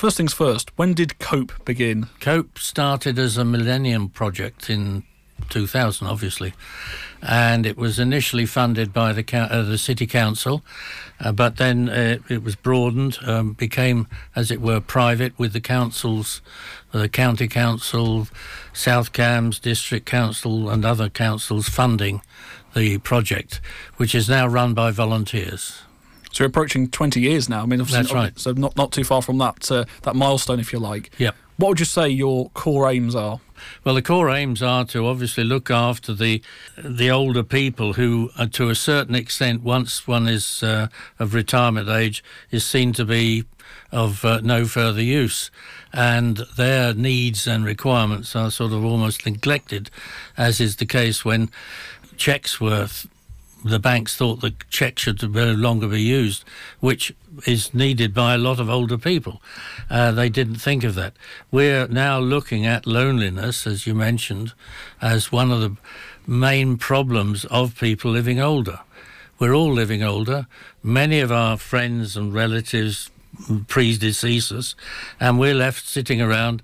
First things first, when did COPE begin? COPE started as a Millennium Project in 2000, obviously, and it was initially funded by the uh, the city council, uh, but then uh, it was broadened, um, became, as it were, private with the councils, the county council, South Cambs district council, and other councils funding the project, which is now run by volunteers. So we're approaching 20 years now. I mean, that's right. So not not too far from that uh, that milestone, if you like. Yep. What would you say your core aims are? Well, the core aims are to obviously look after the the older people who, uh, to a certain extent, once one is uh, of retirement age, is seen to be of uh, no further use, and their needs and requirements are sort of almost neglected, as is the case when checks were the banks thought the cheque should no longer be used, which is needed by a lot of older people. Uh, they didn't think of that. We're now looking at loneliness, as you mentioned, as one of the main problems of people living older. We're all living older. Many of our friends and relatives predecease us, and we're left sitting around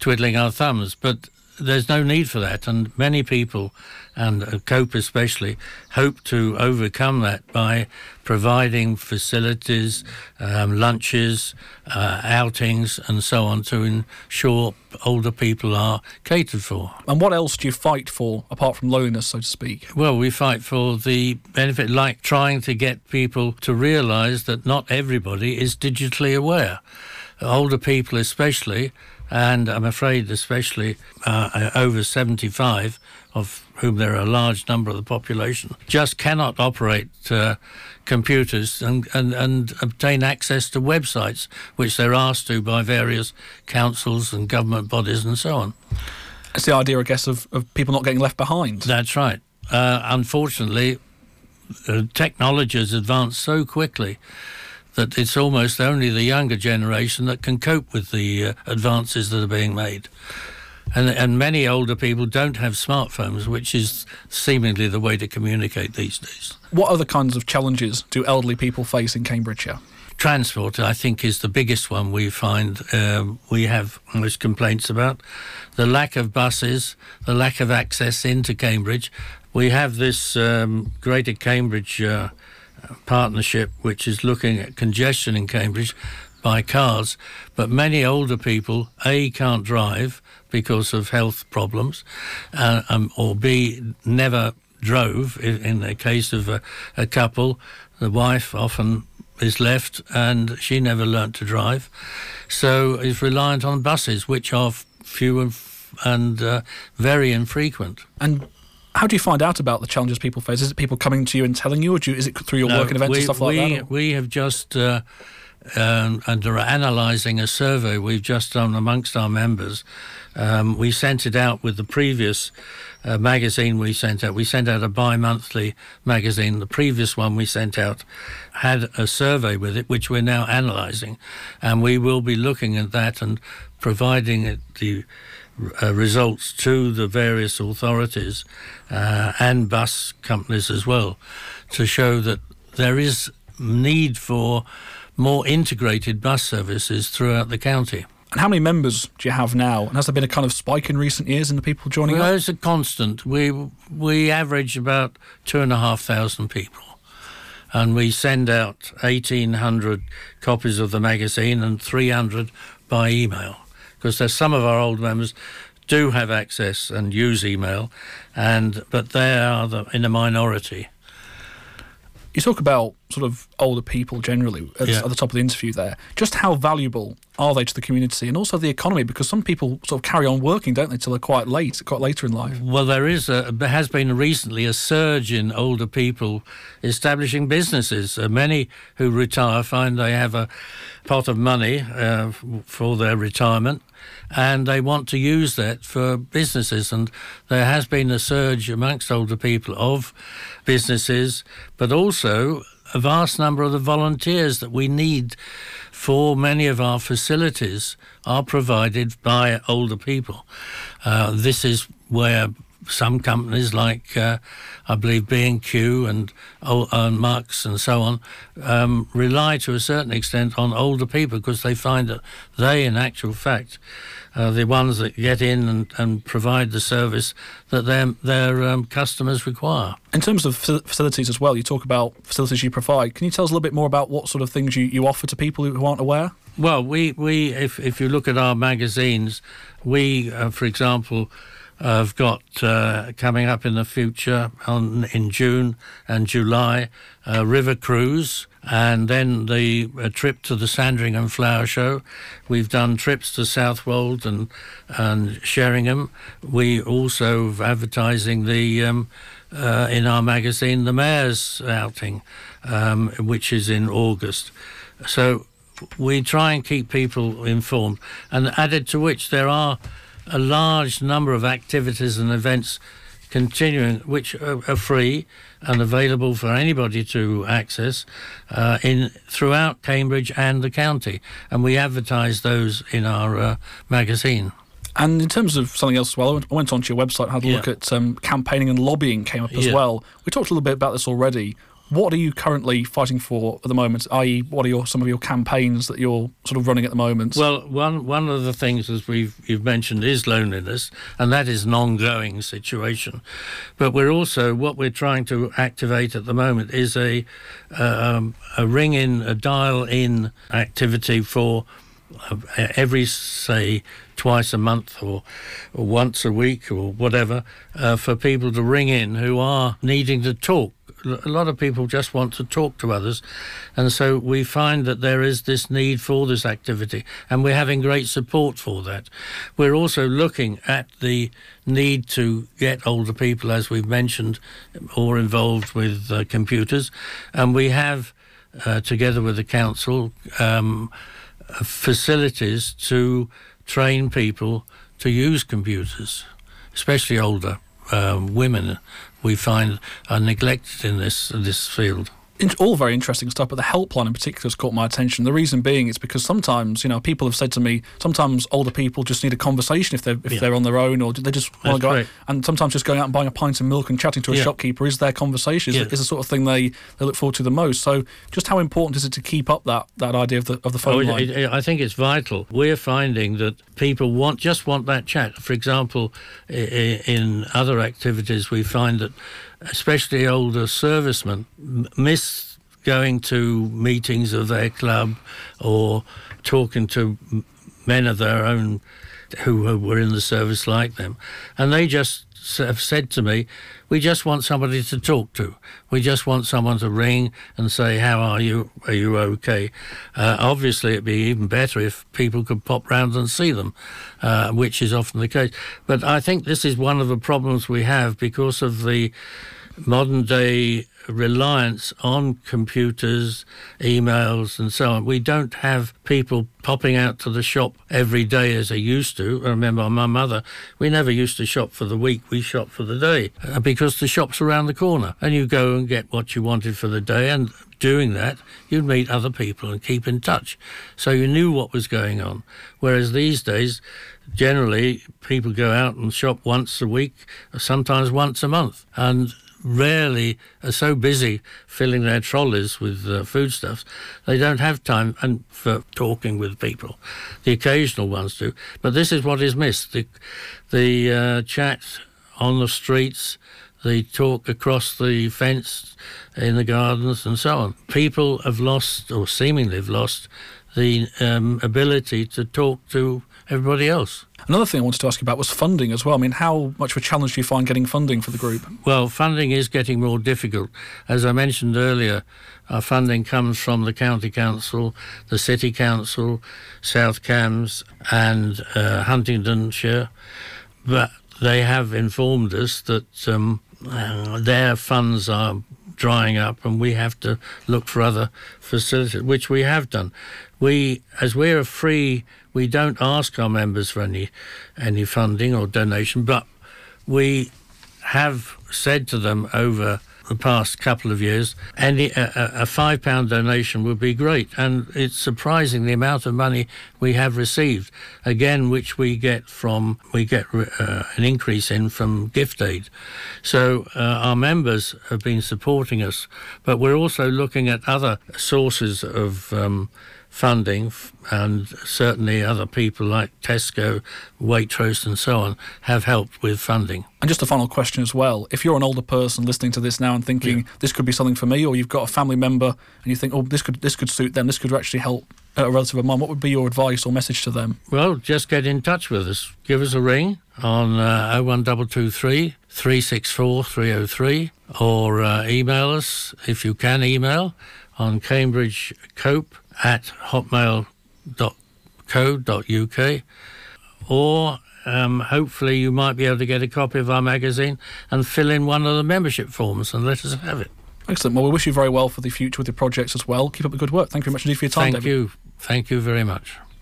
twiddling our thumbs. But there's no need for that, and many people, and uh, COPE especially, hope to overcome that by providing facilities, um, lunches, uh, outings, and so on to ensure older people are catered for. And what else do you fight for apart from loneliness, so to speak? Well, we fight for the benefit, like trying to get people to realise that not everybody is digitally aware. Older people, especially, and I'm afraid especially uh, over 75, of whom there are a large number of the population, just cannot operate uh, computers and, and, and obtain access to websites, which they're asked to by various councils and government bodies and so on. It's the idea, I guess, of, of people not getting left behind. That's right. Uh, unfortunately, uh, technology has advanced so quickly that it's almost only the younger generation that can cope with the uh, advances that are being made. And, and many older people don't have smartphones, which is seemingly the way to communicate these days. What other kinds of challenges do elderly people face in Cambridgeshire? Transport, I think, is the biggest one we find um, we have most complaints about. The lack of buses, the lack of access into Cambridge. We have this um, Greater Cambridge uh, partnership which is looking at congestion in Cambridge by cars, but many older people a can't drive because of health problems, uh, um, or b never drove. In the case of a, a couple, the wife often is left and she never learnt to drive, so is reliant on buses, which are few and, and uh, very infrequent. And how do you find out about the challenges people face? Is it people coming to you and telling you, or you, is it through your no, work and events we, and stuff like we, that? Or? We have just, uh, um, under analysing a survey we've just done amongst our members, um, we sent it out with the previous uh, magazine we sent out. We sent out a bi monthly magazine. The previous one we sent out had a survey with it, which we're now analysing. And we will be looking at that and providing it the uh, results to the various authorities uh, and bus companies as well to show that there is need for more integrated bus services throughout the county. And how many members do you have now? And has there been a kind of spike in recent years in the people joining well, up? It's a constant. We we average about two and a half thousand people, and we send out eighteen hundred copies of the magazine and three hundred by email because there's some of our old members do have access and use email, and but they are the, in a minority. You talk about sort of older people generally at, yeah. at, the top of the interview there. Just how valuable are they to the community and also the economy? Because some people sort of carry on working, don't they, till they're quite late, quite later in life. Well, there is a, there has been recently a surge in older people establishing businesses. Uh, many who retire find they have a pot of money uh, for their retirement and they want to use that for businesses. And there has been a surge amongst older people of businesses, but also a vast number of the volunteers that we need for many of our facilities are provided by older people. Uh, this is where some companies like uh, I believe B&Q and, uh, and Marks and so on um, rely to a certain extent on older people because they find that they, in actual fact, are the ones that get in and, and provide the service that their, their um, customers require. In terms of facilities as well, you talk about facilities you provide. Can you tell us a little bit more about what sort of things you, you offer to people who aren't aware? Well, we, we if, if you look at our magazines, we, uh, for example, have got uh, coming up in the future on, in June and July, uh, River Cruise, and then the trip to the Sandringham Flower Show. We've done trips to Southwold and and Sheringham. We also advertising the um, uh, in our magazine the Mayor's outing, um, which is in August. So we try and keep people informed, and added to which there are a large number of activities and events continuing, which are, are free and available for anybody to access uh, in throughout Cambridge and the county, and we advertise those in our uh, magazine. And in terms of something else as well, I went onto your website, and had a yeah. look at um, campaigning and lobbying came up as yeah. well. We talked a little bit about this already. What are you currently fighting for at the moment? I.e., what are your some of your campaigns that you're sort of running at the moment? Well, one one of the things, as we've you've mentioned, is loneliness, and that is an ongoing situation. But we're also what we're trying to activate at the moment is a um, a ring in, a dial in activity for every say twice a month or, or once a week or whatever uh, for people to ring in who are needing to talk. A lot of people just want to talk to others, and so we find that there is this need for this activity, and we're having great support for that. We're also looking at the need to get older people, as we've mentioned, more involved with uh, computers, and we have, uh, together with the council, um, facilities to train people to use computers, especially older um, women. We find are neglected in this this field all very interesting stuff, but the helpline in particular has caught my attention. The reason being is because sometimes, you know, people have said to me, sometimes older people just need a conversation if they're if yeah. they're on their own, or they just want to go. Out, and sometimes just going out and buying a pint of milk and chatting to a yeah. shopkeeper is their conversation. Is, yeah. is, the sort of thing they, they look forward to the most. So, just how important is it to keep up that, that idea of the of the phone oh, line? I think it's vital. We're finding that people want just want that chat. For example, in other activities, we find that especially older servicemen, miss going to meetings of their club or talking to men of their own who were in the service like them. And they just have said to me, we just want somebody to talk to. We just want someone to ring and say, how are you? Are you okay? Uh, obviously, it'd be even better if people could pop round and see them, uh, which is often the case. But I think this is one of the problems we have because of the modern day reliance on computers, emails, and so on. We don't have people popping out to the shop every day as they used to. I remember my mother, we never used to shop for the week, we shop for the day uh, because the shop's around the corner and you go and get what you wanted for the day. And doing that, you'd meet other people and keep in touch. So you knew what was going on. Whereas these days, generally, people go out and shop once a week, sometimes once a month. And rarely are so busy filling their trolleys with uh, foodstuffs, they don't have time and for talking with people. The occasional ones do, but this is what is missed: the the uh, chat on the streets, the talk across the fence in the gardens, and so on. People have lost, or seemingly have lost, the um, ability to talk to everybody else. Another thing I wanted to ask you about was funding as well. I mean, how much of a challenge do you find getting funding for the group? Well, funding is getting more difficult. As I mentioned earlier, our funding comes from the County Council, the City Council, South Cambs, and uh, Huntingdonshire. But they have informed us that um, uh, their funds are drying up and we have to look for other facilities, which we have done. We, as we're free we don't ask our members for any any funding or donation, but we have said to them over the past couple of years, any a, a five pound donation would be great. And it's surprising the amount of money we have received. Again, which we get from we get uh, an increase in from gift aid. So uh, our members have been supporting us, but we're also looking at other sources of. Um, funding, and certainly other people like Tesco, Waitrose, and so on have helped with funding. And just a final question as well: if you're an older person listening to this now and thinking yeah. this could be something for me, or you've got a family member and you think, oh, this could this could suit them, this could actually help a relative of mine, what would be your advice or message to them? Well, just get in touch with us. Give us a ring on uh, 01223 364 303 or uh, email us if you can email on Cambridge Cope at hotmail.co.uk or um, hopefully you might be able to get a copy of our magazine and fill in one of the membership forms and let us have it. Excellent. Well, we wish you very well for the future with your projects as well. Keep up the good work. Thank you very much indeed for your time, Thank David. you. Thank you very much.